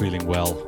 feeling well.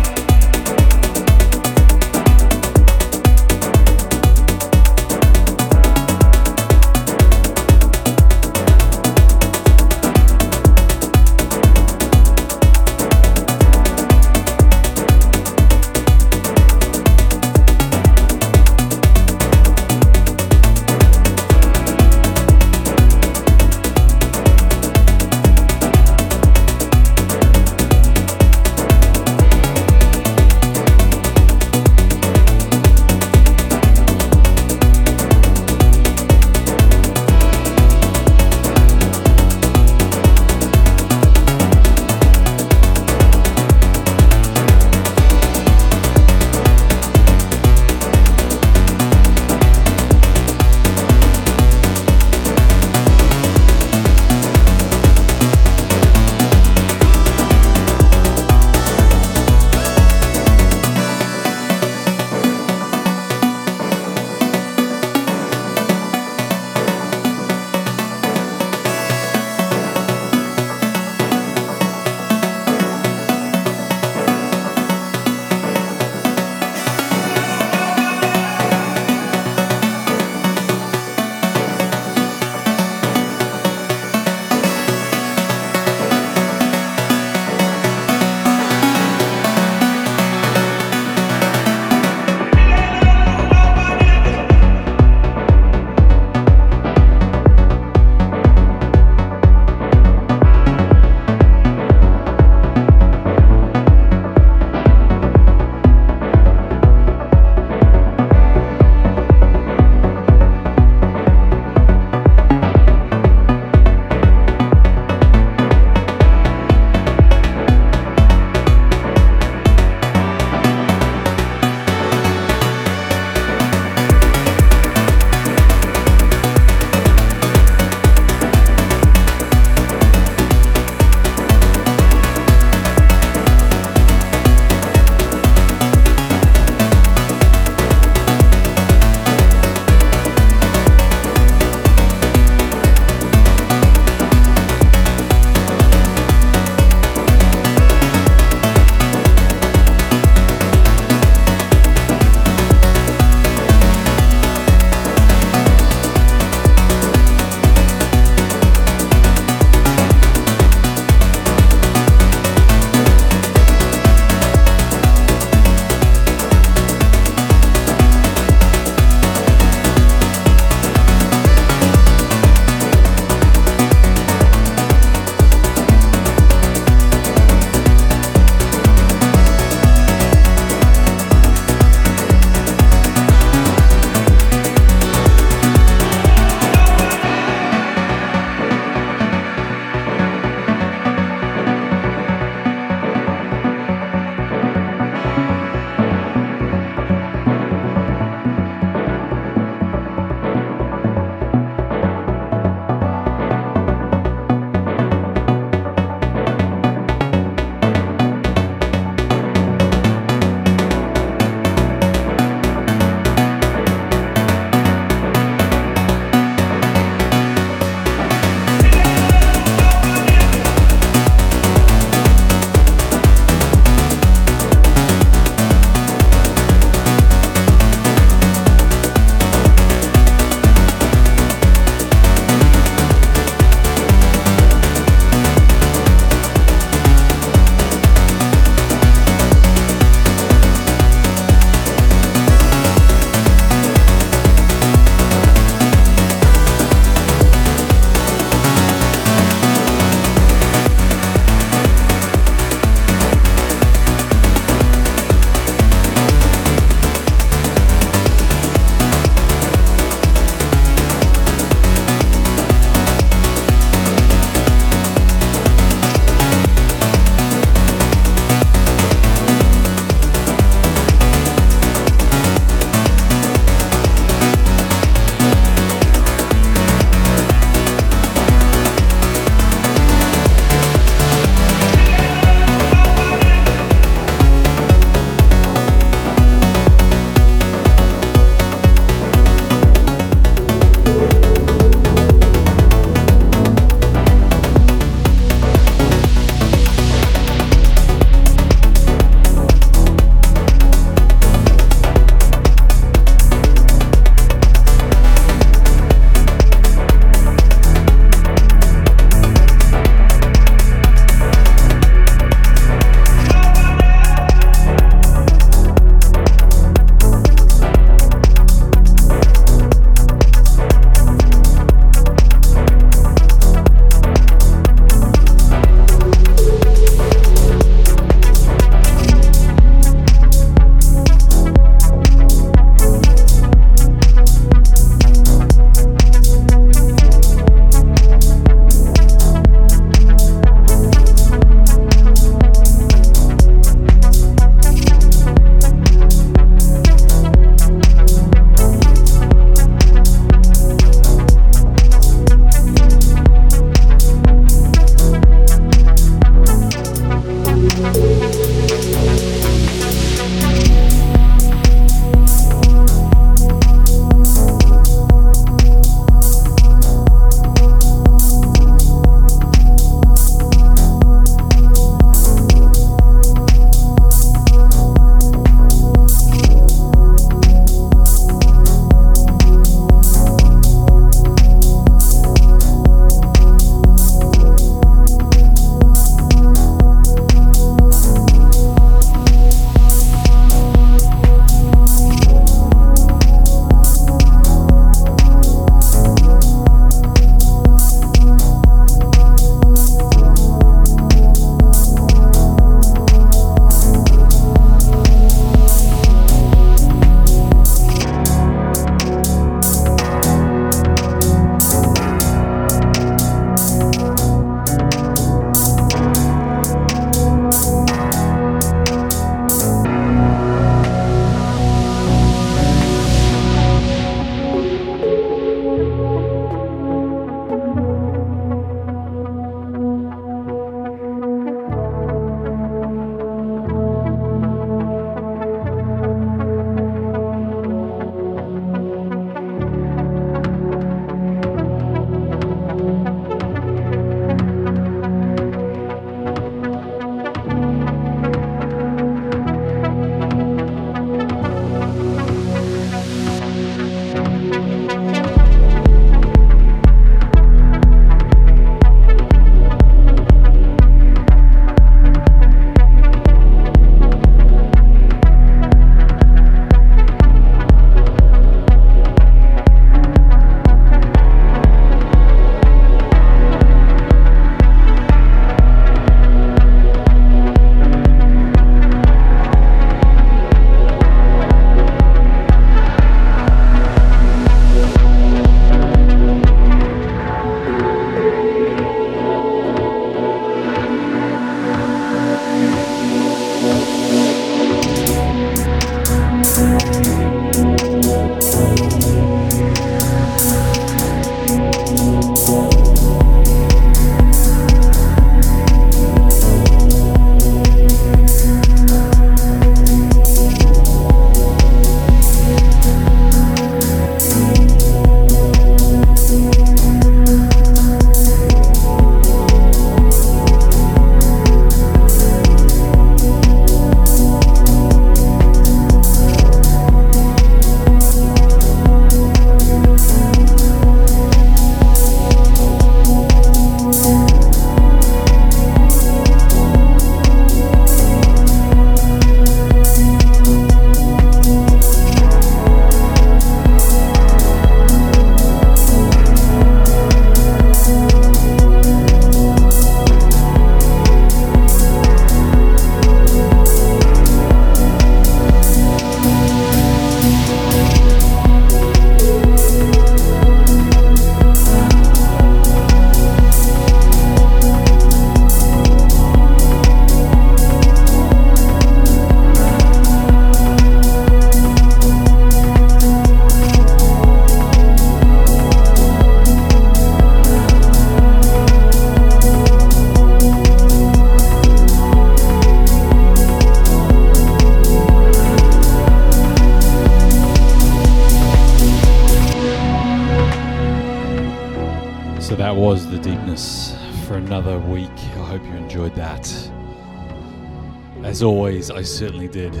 I certainly did.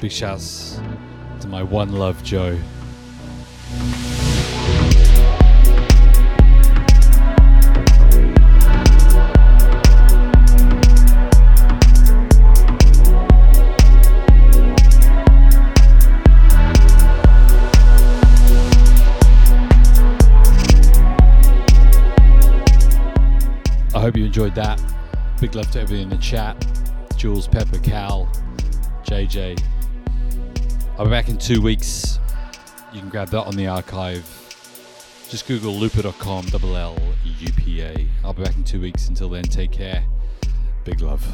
Big shouts to my one love Joe. I hope you enjoyed that. Big love to everybody in the chat. Jules, Pepper, Cal, JJ. I'll be back in two weeks. You can grab that on the archive. Just Google Llupa.com, double L U P A. I'll be back in two weeks. Until then, take care. Big love.